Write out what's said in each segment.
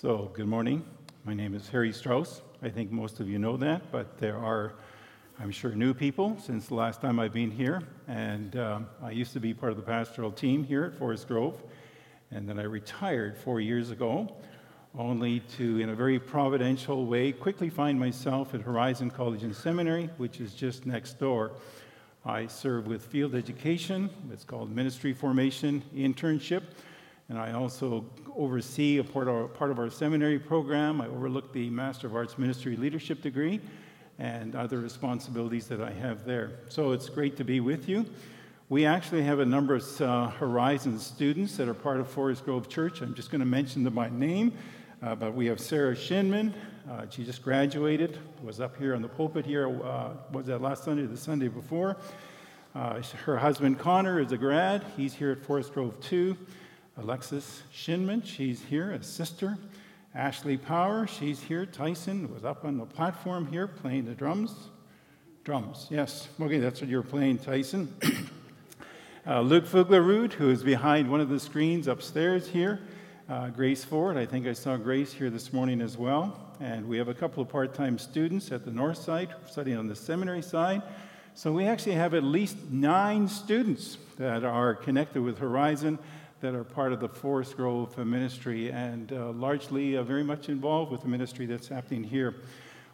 So, good morning. My name is Harry Strauss. I think most of you know that, but there are, I'm sure, new people since the last time I've been here. And um, I used to be part of the pastoral team here at Forest Grove, and then I retired four years ago, only to, in a very providential way, quickly find myself at Horizon College and Seminary, which is just next door. I serve with field education, it's called ministry formation internship and I also oversee a part, of our, seminary program. I overlook the Master of Arts Ministry Leadership degree and other responsibilities that I have there. So it's great to be with you. We actually have a number of uh, Horizon students that are part of Forest Grove Church. I'm just going to mention them by name, uh, but we have Sarah Shinman. Uh, she just graduated, was up here on the pulpit here, uh, was that last Sunday or the Sunday before? Uh, her husband Connor is a grad. He's here at Forest Grove too. Alexis Shinman, she's here, a sister. Ashley Power, she's here. Tyson was up on the platform here playing the drums. Drums, yes. Okay, that's what you're playing, Tyson. uh, Luke Fuglerud, who is behind one of the screens upstairs here. Uh, Grace Ford, I think I saw Grace here this morning as well. And we have a couple of part time students at the north side studying on the seminary side. So we actually have at least nine students that are connected with Horizon that are part of the Forest Grove ministry and uh, largely uh, very much involved with the ministry that's happening here.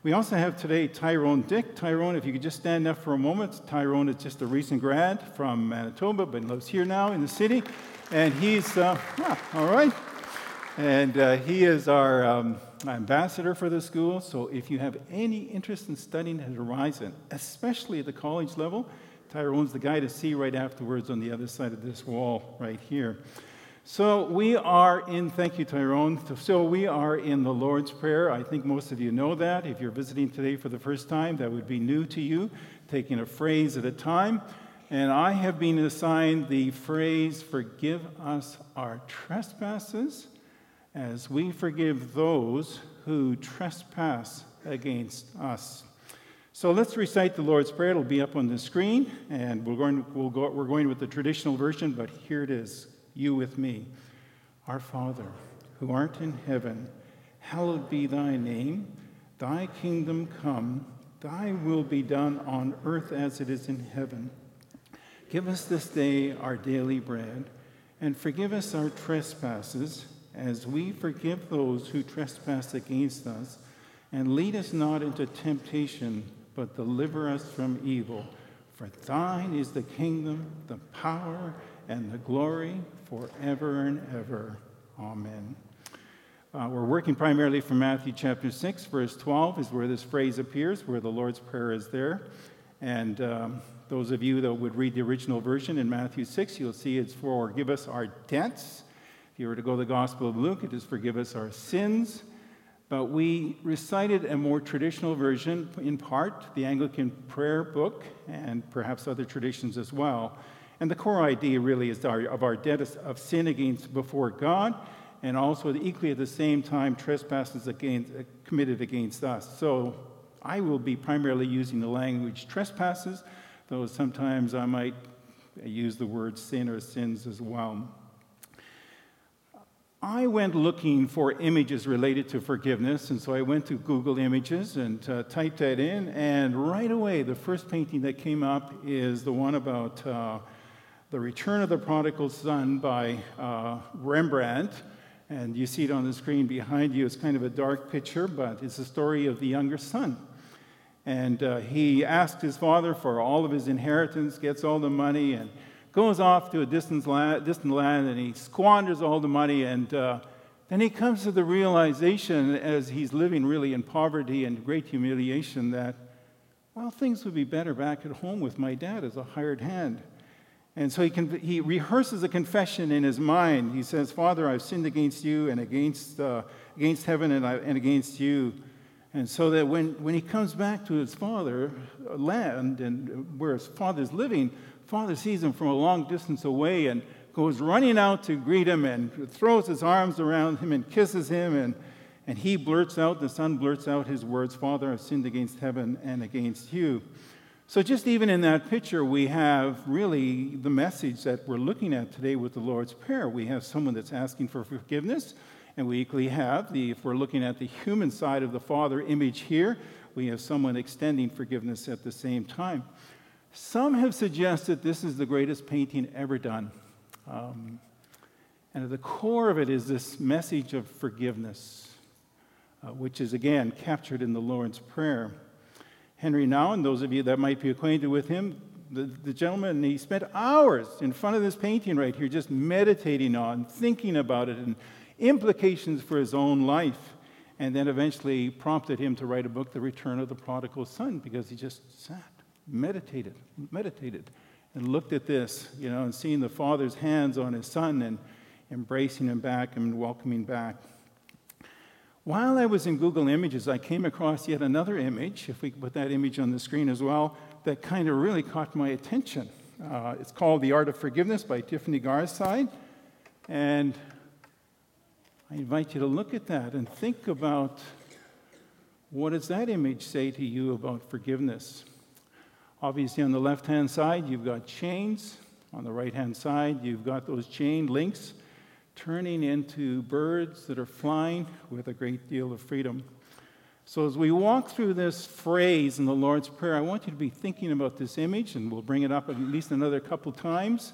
We also have today Tyrone Dick. Tyrone, if you could just stand up for a moment. Tyrone is just a recent grad from Manitoba, but lives here now in the city. And he's, uh, all right. And uh, he is our um, ambassador for the school. So if you have any interest in studying at Horizon, especially at the college level, Tyrone's the guy to see right afterwards on the other side of this wall right here. So we are in, thank you, Tyrone. So we are in the Lord's Prayer. I think most of you know that. If you're visiting today for the first time, that would be new to you, taking a phrase at a time. And I have been assigned the phrase, Forgive us our trespasses as we forgive those who trespass against us. So let's recite the Lord's Prayer. It'll be up on the screen, and we're going, we'll go, we're going with the traditional version, but here it is You with me. Our Father, who art in heaven, hallowed be thy name. Thy kingdom come, thy will be done on earth as it is in heaven. Give us this day our daily bread, and forgive us our trespasses, as we forgive those who trespass against us. And lead us not into temptation but deliver us from evil. For thine is the kingdom, the power, and the glory forever and ever. Amen. Uh, we're working primarily from Matthew chapter 6, verse 12 is where this phrase appears, where the Lord's Prayer is there. And um, those of you that would read the original version in Matthew 6, you'll see it's for give us our debts. If you were to go to the Gospel of Luke, it is forgive us our sins. But we recited a more traditional version, in part, the Anglican prayer book, and perhaps other traditions as well. And the core idea really is our, of our debt of sin against before God, and also equally at the same time trespasses against, uh, committed against us. So I will be primarily using the language trespasses, though sometimes I might use the word sin or sins as well. I went looking for images related to forgiveness, and so I went to Google Images and uh, typed that in, and right away, the first painting that came up is the one about uh, The Return of the Prodigal Son by uh, Rembrandt. And you see it on the screen behind you. It's kind of a dark picture, but it's the story of the younger son. And uh, he asked his father for all of his inheritance, gets all the money, and goes off to a distant land, distant land and he squanders all the money. And uh, then he comes to the realization, as he's living really in poverty and great humiliation, that, well, things would be better back at home with my dad as a hired hand. And so he, can, he rehearses a confession in his mind. He says, Father, I've sinned against you and against, uh, against heaven and, I, and against you. And so that when, when he comes back to his father uh, land and where his father's living, father sees him from a long distance away and goes running out to greet him and throws his arms around him and kisses him. And, and he blurts out, the son blurts out his words Father, I've sinned against heaven and against you. So, just even in that picture, we have really the message that we're looking at today with the Lord's Prayer. We have someone that's asking for forgiveness, And we equally have the, if we're looking at the human side of the Father image here, we have someone extending forgiveness at the same time. Some have suggested this is the greatest painting ever done. Um, and at the core of it is this message of forgiveness, uh, which is again captured in the Lord's Prayer. Henry Nouwen, those of you that might be acquainted with him, the, the gentleman, he spent hours in front of this painting right here, just meditating on, thinking about it, and implications for his own life. And then eventually prompted him to write a book, The Return of the Prodigal Son, because he just sat, meditated, meditated, and looked at this, you know, and seeing the father's hands on his son and embracing him back and welcoming back. While I was in Google Images, I came across yet another image, if we put that image on the screen as well, that kind of really caught my attention. Uh, it's called The Art of Forgiveness by Tiffany Garside. And I invite you to look at that and think about what does that image say to you about forgiveness? Obviously, on the left hand side, you've got chains. On the right hand side, you've got those chain links turning into birds that are flying with a great deal of freedom. So, as we walk through this phrase in the Lord's Prayer, I want you to be thinking about this image, and we'll bring it up at least another couple times.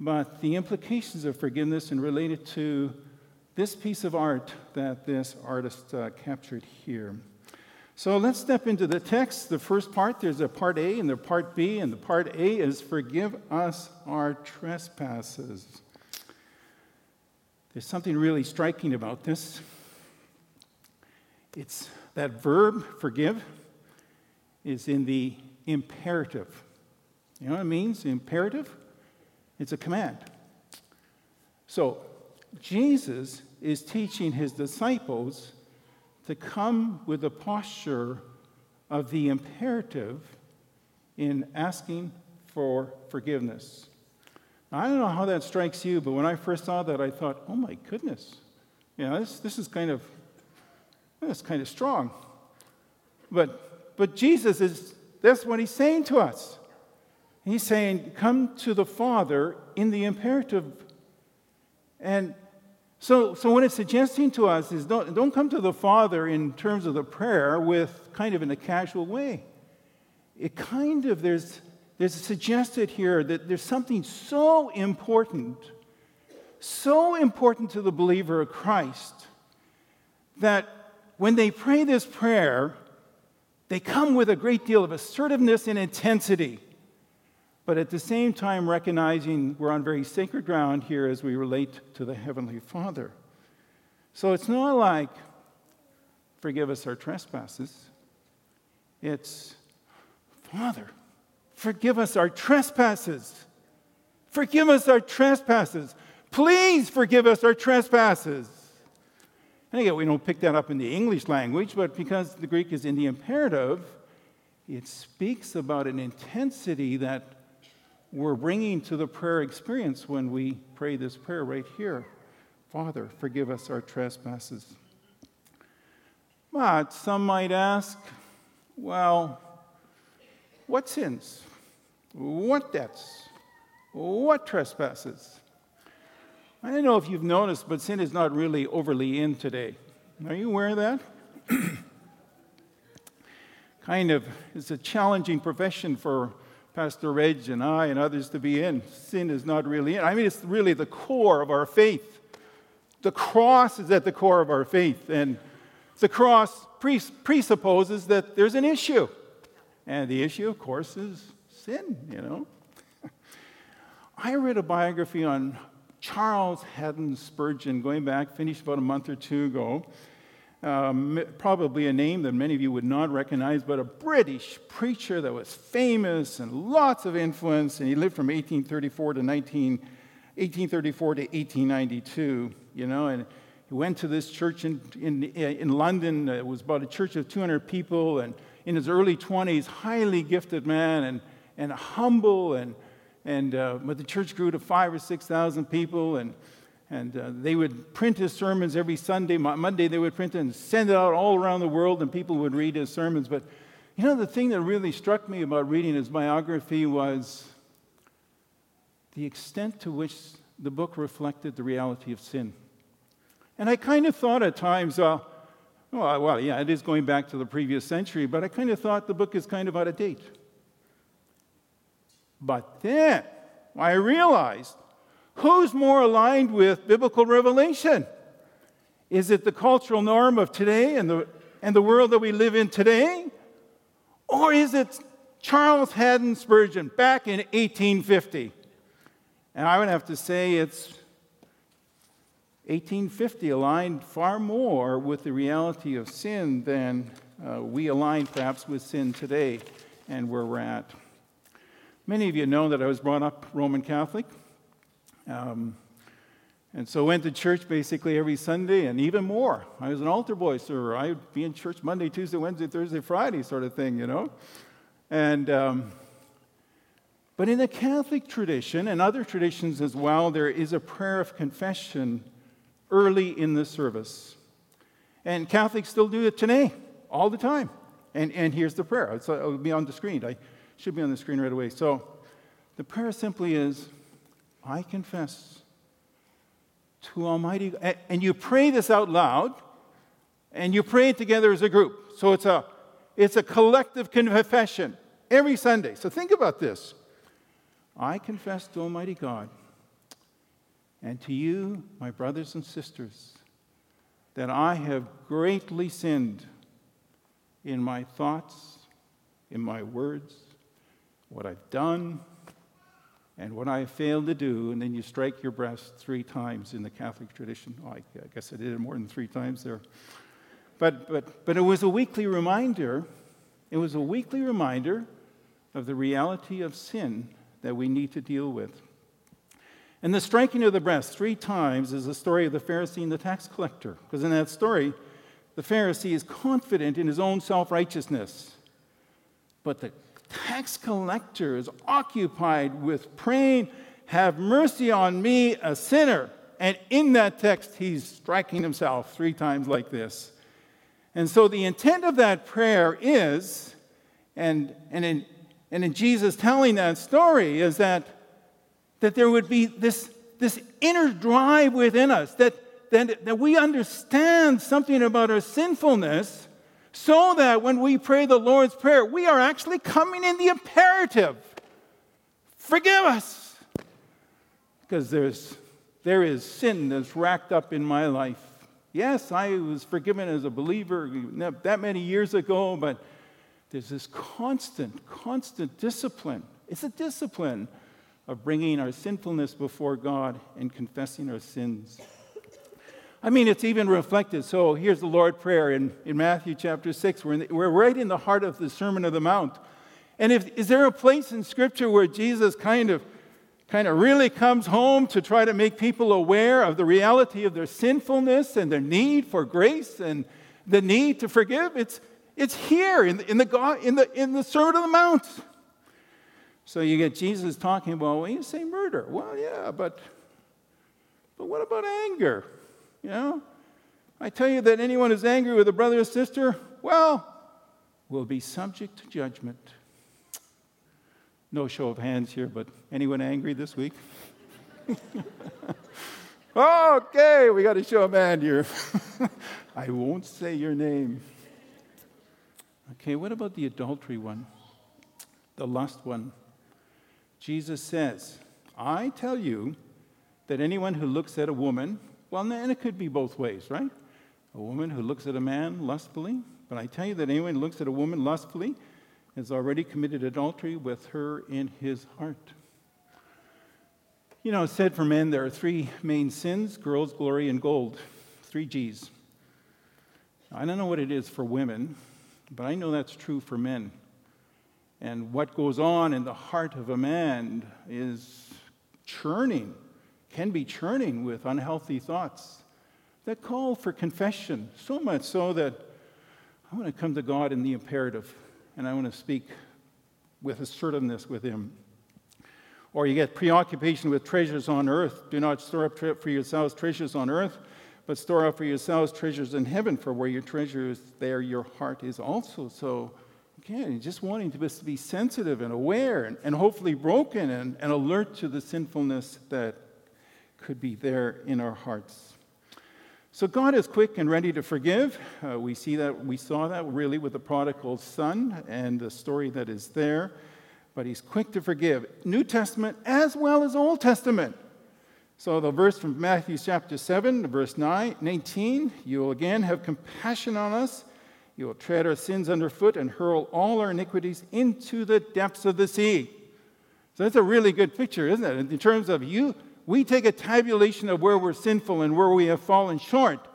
But the implications of forgiveness and related to this piece of art that this artist uh, captured here. So let's step into the text. The first part, there's a part A and the part B, and the part A is forgive us our trespasses. There's something really striking about this. It's that verb, forgive, is in the imperative. You know what it means? Imperative? It's a command. So, Jesus is teaching his disciples to come with a posture of the imperative in asking for forgiveness. Now, I don't know how that strikes you, but when I first saw that, I thought, oh my goodness, you know, this, this is kind of, that's kind of strong. But, but Jesus is, that's what he's saying to us. He's saying, come to the Father in the imperative. And so, so what it's suggesting to us is don't, don't come to the Father in terms of the prayer with kind of in a casual way. It kind of, there's, there's suggested here that there's something so important, so important to the believer of Christ, that when they pray this prayer, they come with a great deal of assertiveness and intensity but at the same time recognizing we're on very sacred ground here as we relate to the Heavenly Father. So it's not like, forgive us our trespasses. It's, Father, forgive us our trespasses. Forgive us our trespasses. Please forgive us our trespasses. And again, we don't pick that up in the English language, but because the Greek is in the imperative, it speaks about an intensity that we're bringing to the prayer experience when we pray this prayer right here Father, forgive us our trespasses. But some might ask, well, what sins? What debts? What trespasses? I don't know if you've noticed, but sin is not really overly in today. Are you aware of that? kind of, it's a challenging profession for Pastor Reg and I and others to be in. Sin is not really in. I mean, it's really the core of our faith. The cross is at the core of our faith, and the cross presupposes that there's an issue. And the issue, of course, is sin, you know. I read a biography on Charles Haddon Spurgeon going back, finished about a month or two ago um, probably a name that many of you would not recognize, but a British preacher that was famous and lots of influence, and he lived from 1834 to 19, 1834 to 1892, you know, and he went to this church in, in, in London. It was about a church of 200 people, and in his early 20s, highly gifted man and, and humble, and, and uh, but the church grew to five or 6,000 people, and and uh, they would print his sermons every Sunday. Monday, they would print it and send it out all around the world, and people would read his sermons. But you know, the thing that really struck me about reading his biography was the extent to which the book reflected the reality of sin. And I kind of thought at times, uh, well, well, yeah, it is going back to the previous century, but I kind of thought the book is kind of out of date. But then I realized who's more aligned with biblical revelation? Is it the cultural norm of today and the, and the world that we live in today? Or is it Charles Haddon Spurgeon back in 1850? And I would have to say it's 1850 aligned far more with the reality of sin than uh, we align perhaps with sin today and where we're at. Many of you know that I was brought up Roman Catholic. Um, and so went to church basically every Sunday and even more. I was an altar boy, sir. I would be in church Monday, Tuesday, Wednesday, Thursday, Friday, sort of thing, you know. And um, but in the Catholic tradition and other traditions as well, there is a prayer of confession early in the service. And Catholics still do it today, all the time. And, and here's the prayer. It's, it'll be on the screen. I should be on the screen right away. So the prayer simply is I confess to Almighty God. And you pray this out loud, and you pray it together as a group. So it's a, it's a collective confession every Sunday. So think about this. I confess to Almighty God and to you, my brothers and sisters, that I have greatly sinned in my thoughts, in my words, what I've done, and what I failed to do. And then you strike your breast three times in the Catholic tradition. Oh, I guess I did it more than three times there. But, but, but it was a weekly reminder. It was a weekly reminder of the reality of sin that we need to deal with. And the striking of the breast three times is the story of the Pharisee and the tax collector. Because in that story, the Pharisee is confident in his own self righteousness. But the tax collector is occupied with praying, Have mercy on me, a sinner. And in that text, he's striking himself three times like this. And so the intent of that prayer is, and, and, in, and in Jesus telling that story, is that that there would be this, this inner drive within us, that, that, that we understand something about our sinfulness, so that when we pray the Lord's Prayer, we are actually coming in the imperative forgive us. Because there's, there is sin that's racked up in my life. Yes, I was forgiven as a believer that many years ago, but there's this constant, constant discipline. It's a discipline of bringing our sinfulness before God and confessing our sins. I mean, it's even reflected. So here's the Lord Prayer in, in Matthew chapter 6. We're, the, we're right in the heart of the Sermon of the Mount. And if, is there a place in Scripture where Jesus kind of, kind of really comes home to try to make people aware of the reality of their sinfulness and their need for grace and the need to forgive? It's, it's here in the, in, the, in, the, in the Sermon of the Mount. So you get Jesus talking about, well, you say murder. Well, yeah, but, but what about anger? You know? I tell you that anyone who's angry with a brother or sister, well, will be subject to judgment. No show of hands here, but anyone angry this week? okay, we got to show a hand here. I won't say your name. Okay, what about the adultery one? The lust one? Jesus says, I tell you that anyone who looks at a woman, well, and it could be both ways, right? A woman who looks at a man lustfully, but I tell you that anyone who looks at a woman lustfully has already committed adultery with her in his heart. You know, it's said for men there are three main sins girls, glory, and gold. Three G's. I don't know what it is for women, but I know that's true for men. And what goes on in the heart of a man is churning, can be churning with unhealthy thoughts that call for confession, so much so that I want to come to God in the imperative and I want to speak with assertiveness with Him. Or you get preoccupation with treasures on earth. Do not store up for yourselves treasures on earth, but store up for yourselves treasures in heaven, for where your treasure is, there your heart is also. So, again, just wanting to be sensitive and aware and, and hopefully broken and, and alert to the sinfulness that could be there in our hearts. So God is quick and ready to forgive. Uh, we see that we saw that really with the prodigal son and the story that is there. But he's quick to forgive. New Testament as well as Old Testament. So the verse from Matthew chapter 7, verse 9, 19, you will again have compassion on us. You will tread our sins underfoot and hurl all our iniquities into the depths of the sea. So that's a really good picture, isn't it? In terms of you we take a tabulation of where we're sinful and where we have fallen short,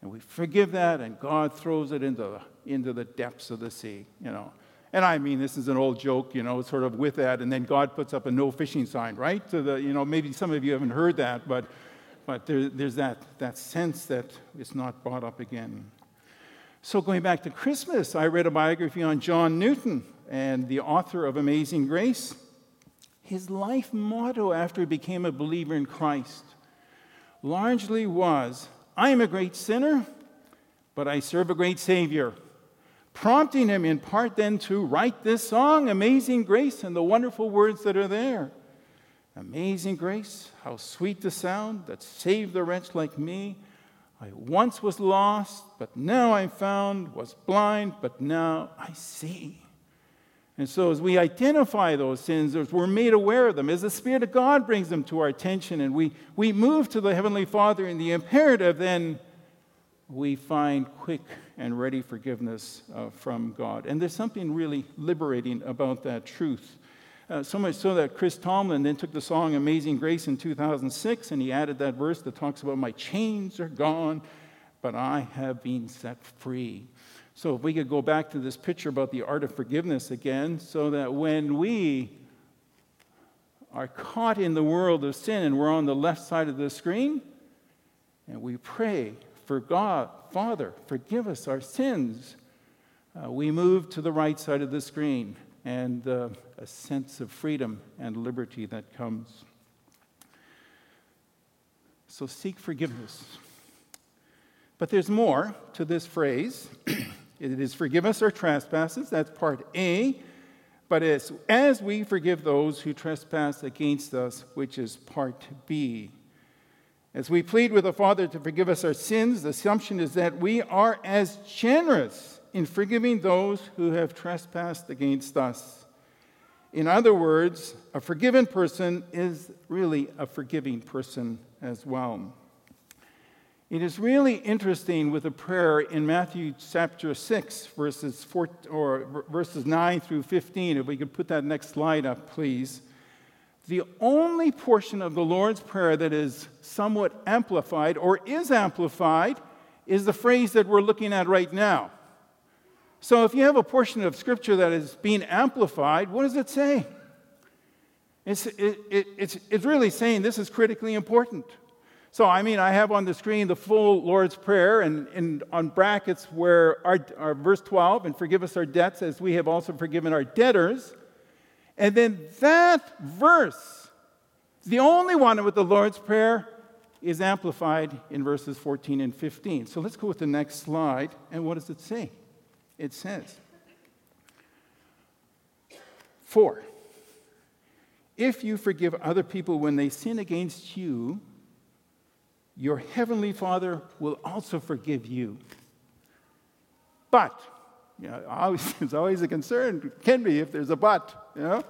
and we forgive that, and God throws it into the, into the depths of the sea, you know. And I mean, this is an old joke, you know, sort of with that, and then God puts up a no fishing sign, right? To the, you know, maybe some of you haven't heard that, but, but there, there's that, that sense that it's not brought up again. So going back to Christmas, I read a biography on John Newton and the author of Amazing Grace his life motto after he became a believer in Christ largely was I am a great sinner, but I serve a great Savior. Prompting him in part then to write this song, Amazing Grace, and the wonderful words that are there. Amazing grace, how sweet the sound that saved a wretch like me. I once was lost, but now I'm found, was blind, but now I see. And so, as we identify those sins, as we're made aware of them, as the Spirit of God brings them to our attention, and we, we move to the Heavenly Father in the imperative, then we find quick and ready forgiveness uh, from God. And there's something really liberating about that truth. Uh, so much so that Chris Tomlin then took the song Amazing Grace in 2006 and he added that verse that talks about, My chains are gone, but I have been set free. So, if we could go back to this picture about the art of forgiveness again, so that when we are caught in the world of sin and we're on the left side of the screen, and we pray for God, Father, forgive us our sins, uh, we move to the right side of the screen and uh, a sense of freedom and liberty that comes. So, seek forgiveness. But there's more to this phrase. It is forgive us our trespasses, that's part A. But it's as we forgive those who trespass against us, which is part B. As we plead with the Father to forgive us our sins, the assumption is that we are as generous in forgiving those who have trespassed against us. In other words, a forgiven person is really a forgiving person as well. It is really interesting with a prayer in Matthew chapter 6, verses, four, or verses 9 through 15. If we could put that next slide up, please. The only portion of the Lord's Prayer that is somewhat amplified or is amplified is the phrase that we're looking at right now. So if you have a portion of Scripture that is being amplified, what does it say? It's, it, it, it's, it's really saying this is critically important. So, I mean, I have on the screen the full Lord's Prayer, and, and on brackets where our, our verse 12, and forgive us our debts as we have also forgiven our debtors. And then that verse, the only one with the Lord's Prayer, is amplified in verses 14 and 15. So let's go with the next slide. And what does it say? It says, For if you forgive other people when they sin against you, your heavenly Father will also forgive you. But, you know, always, it's always a concern, can be if there's a but, you know?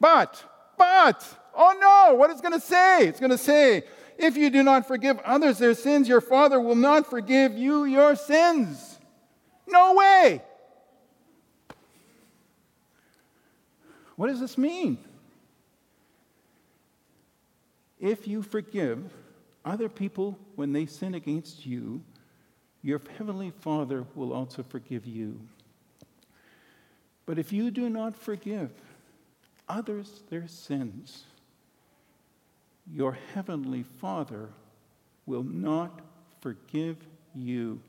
But, but, oh no, what is going to say? It's going to say, if you do not forgive others their sins, your Father will not forgive you your sins. No way. What does this mean? If you forgive other people, when they sin against you, your heavenly Father will also forgive you. But if you do not forgive others their sins, your heavenly Father will not forgive you.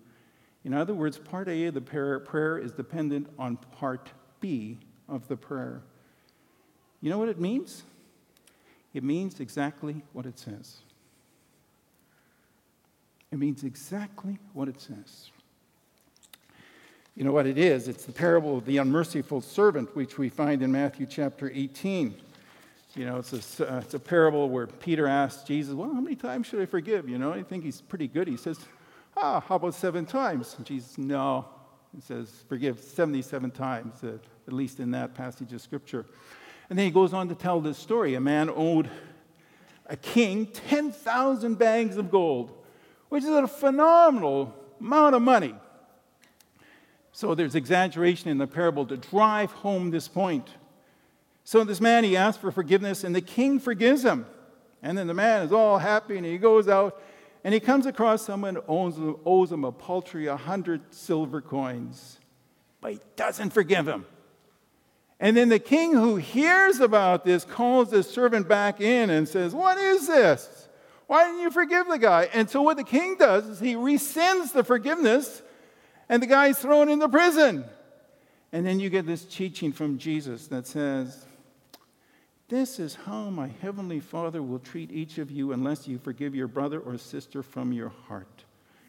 In other words, part A of the prayer is dependent on part B of the prayer. You know what it means? It means exactly what it says. It means exactly what it says. You know what it is? It's the parable of the unmerciful servant, which we find in Matthew chapter 18. You know, it's a, uh, it's a parable where Peter asks Jesus, Well, how many times should I forgive? You know, I think he's pretty good. He says, Ah, how about seven times? And Jesus, No. He says, Forgive 77 times, uh, at least in that passage of Scripture. And then he goes on to tell this story. A man owed a king 10,000 bags of gold, which is a phenomenal amount of money. So there's exaggeration in the parable to drive home this point. So this man, he asks for forgiveness, and the king forgives him. And then the man is all happy, and he goes out, and he comes across someone who owes him, owes him a paltry 100 silver coins, but he doesn't forgive him. And then the king, who hears about this, calls the servant back in and says, What is this? Why didn't you forgive the guy? And so, what the king does is he rescinds the forgiveness, and the guy's thrown into prison. And then you get this teaching from Jesus that says, this is how my heavenly Father will treat each of you unless you forgive your brother or sister from your heart.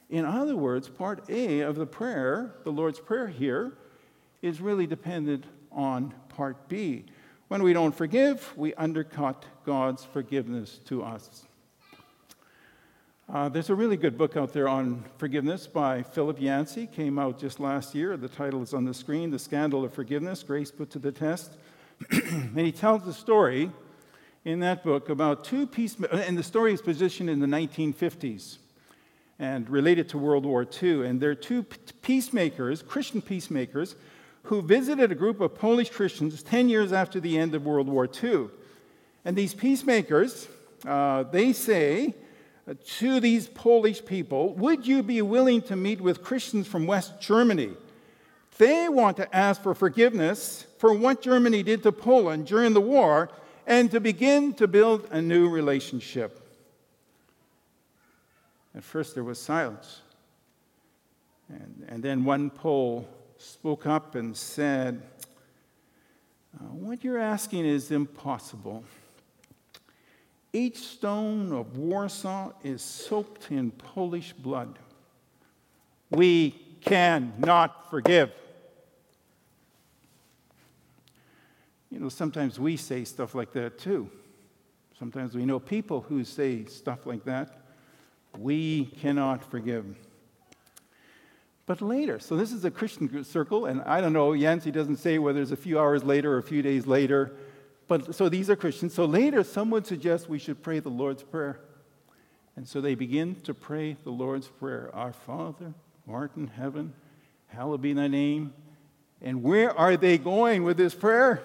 In other words, part A of the prayer, the Lord's Prayer here, is really dependent on part B. When we don't forgive, we undercut God's forgiveness to us. Uh, there's a really good book out there on forgiveness by Philip Yancey, came out just last year. The title is on the screen The Scandal of Forgiveness Grace Put to the Test. and he tells the story in that book about two peacemakers, and the story is positioned in the 1950s and related to World War II. And there are two peacemakers, Christian peacemakers, who visited a group of Polish Christians 10 years after the end of World War II. And these peacemakers, uh, they say to these Polish people, Would you be willing to meet with Christians from West Germany? They want to ask for forgiveness for what Germany did to Poland during the war and to begin to build a new relationship. At first, there was silence. And, and then one Pole spoke up and said, uh, What you're asking is impossible. Each stone of Warsaw is soaked in Polish blood. We cannot forgive. You know, sometimes we say stuff like that too. Sometimes we know people who say stuff like that. We cannot forgive. But later, so this is a Christian circle, and I don't know, Yancey doesn't say whether it's a few hours later or a few days later, but so these are Christians. So later, someone suggests we should pray the Lord's Prayer. And so they begin to pray the Lord's Prayer Our Father, who art in heaven, hallowed be thy name. And where are they going with this prayer?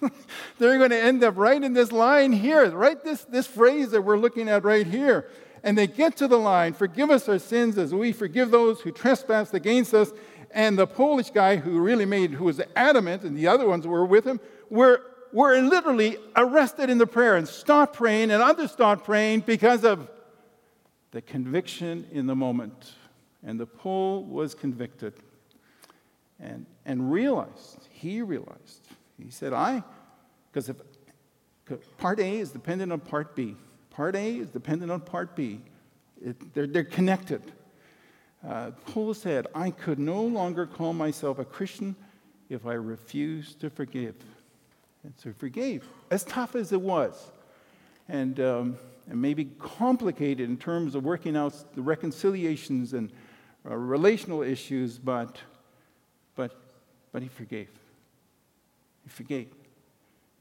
They're going to end up right in this line here, right this, this phrase that we're looking at right here. And they get to the line, forgive us our sins as we forgive those who trespass against us. And the Polish guy who really made, who was adamant, and the other ones were with him, were, were literally arrested in the prayer and stopped praying, and others stopped praying because of the conviction in the moment. And the Pole was convicted and, and realized, he realized he said, I, because if part A is dependent on part B, part A is dependent on part B, it, they're, they're connected. Uh, Pole said, I could no longer call myself a Christian if I refused to forgive. And so he forgave, as tough as it was. And, um, and maybe complicated in terms of working out the reconciliations and uh, relational issues, but, but, but he forgave. He forgave.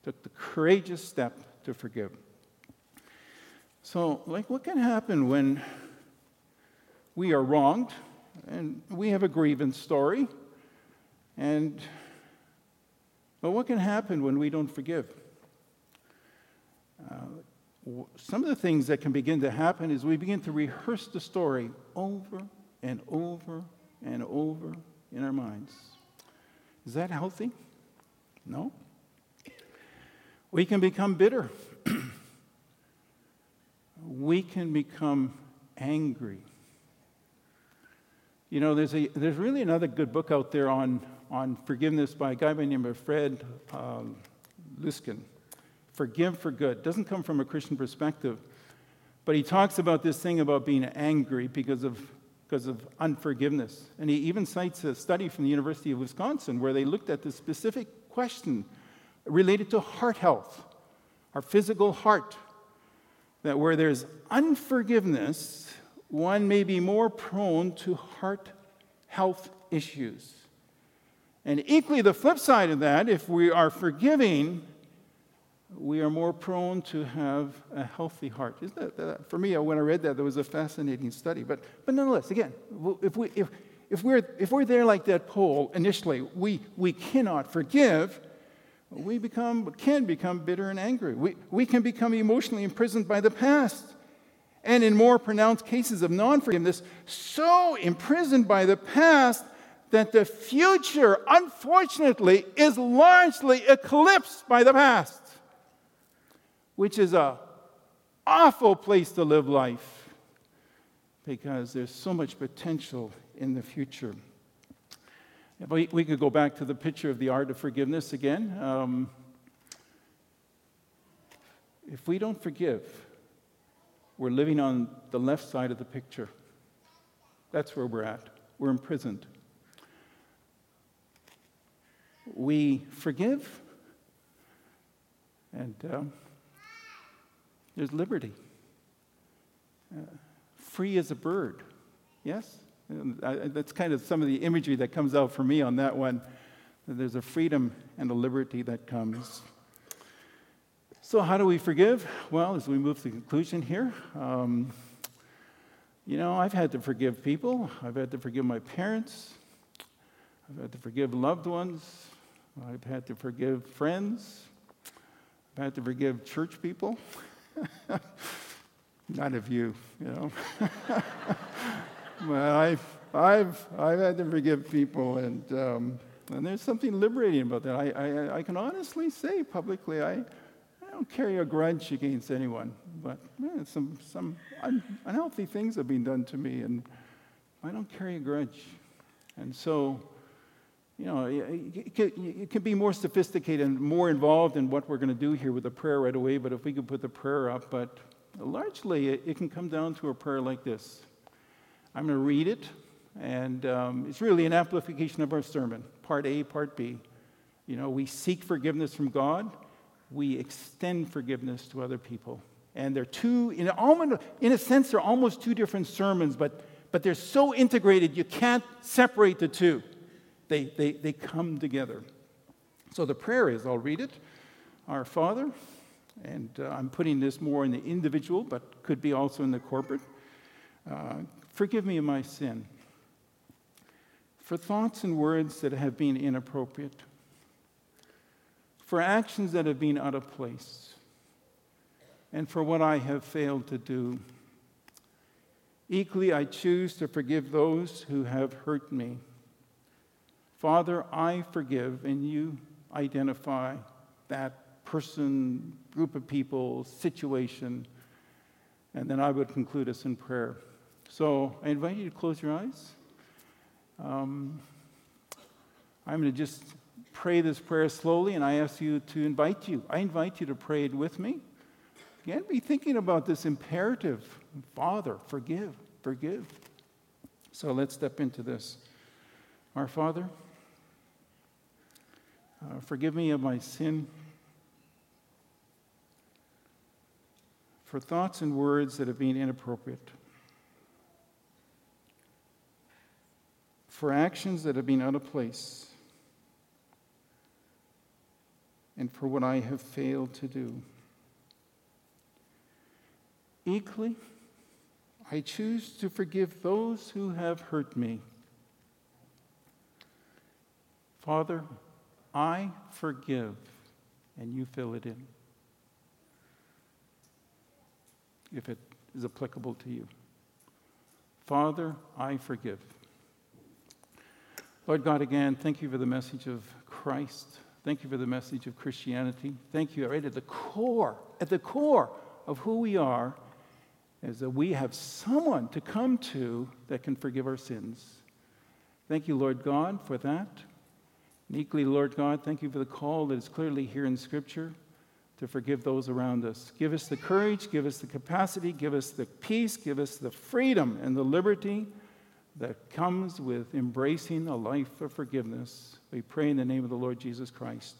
Took the courageous step to forgive. So, like, what can happen when we are wronged and we have a grievance story? And, but what can happen when we don't forgive? Uh, some of the things that can begin to happen is we begin to rehearse the story over and over and over in our minds. Is that healthy? No. We can become bitter. we can become angry. You know, there's, a, there's really another good book out there on, on forgiveness by a guy by the name of Fred um, Luskin. Forgive for good. Doesn't come from a Christian perspective, but he talks about this thing about being angry because of, because of unforgiveness. And he even cites a study from the University of Wisconsin where they looked at this specific question related to heart health. our physical heart. That where there's unforgiveness, one may be more prone to heart health issues. And equally, the flip side of that, if we are forgiving, we are more prone to have a healthy heart. Isn't that, that, for me, uh, when I read that, there was a fascinating study. But, but nonetheless, again, if, we, if, if, we're, if we're there like that pole initially, we, we cannot forgive, we become, can become bitter and angry. We, we can become emotionally imprisoned by the past. And in more pronounced cases of non forgiveness, so imprisoned by the past that the future, unfortunately, is largely eclipsed by the past, which is a awful place to live life because there's so much potential in the future. If we, we could go back to the picture of the art of forgiveness again. Um, if we don't forgive, we're living on the left side of the picture. That's where we're at. We're imprisoned. We forgive, and uh, there's liberty. Uh, free as a bird. Yes? I, that's kind of some of the imagery that comes out for me on that one. There's a freedom and a liberty that comes. So, how do we forgive? Well, as we move to the conclusion here, um, you know, I've had to forgive people. I've had to forgive my parents. I've had to forgive loved ones. I've had to forgive friends. I've had to forgive church people. None of you, you know. well, I've, I've, I've had to forgive people, and, um, and there's something liberating about that. I, I, I can honestly say publicly, I, I don't carry a grudge against anyone, but man, some, some un, unhealthy things have been done to me, and I don't carry a grudge. And so, you know, it can, be more sophisticated and more involved in what we're going to do here with the prayer right away, but if we could put the prayer up, but largely it, can come down to a prayer like this. I'm going to read it, and um, it's really an amplification of our sermon, part A, part B. You know, we seek forgiveness from God, we extend forgiveness to other people. And they're two, in, almost, in a sense, they're almost two different sermons, but, but they're so integrated you can't separate the two. They, they, they come together. So the prayer is I'll read it Our Father, and uh, I'm putting this more in the individual, but could be also in the corporate. Uh, Forgive me my sin for thoughts and words that have been inappropriate, for actions that have been out of place, and for what I have failed to do. Equally, I choose to forgive those who have hurt me. Father, I forgive, and you identify that person, group of people, situation, and then I would conclude us in prayer. So I invite you to close your eyes. Um, I'm going to just pray this prayer slowly, and I ask you to invite you. I invite you to pray it with me. Again, be thinking about this imperative Father, forgive, forgive. So let's step into this. Our Father, uh, forgive me of my sin. For thoughts and words that have been inappropriate. for actions that have been out of place and for what I have failed to do. Equally, I choose to forgive those who have hurt me. Father, I forgive, and you fill it in if it is applicable to you. Father, I forgive. Lord God, again, thank you for the message of Christ. Thank you for the message of Christianity. Thank you, right at the core, at the core of who we are, is that we have someone to come to that can forgive our sins. Thank you, Lord God, for that. Equally, Lord God, thank you for the call that is clearly here in Scripture to forgive those around us. Give us the courage, give us the capacity, give us the peace, give us the freedom and the liberty that comes with embracing a life of forgiveness. We pray in the name of the Lord Jesus Christ.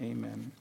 Amen.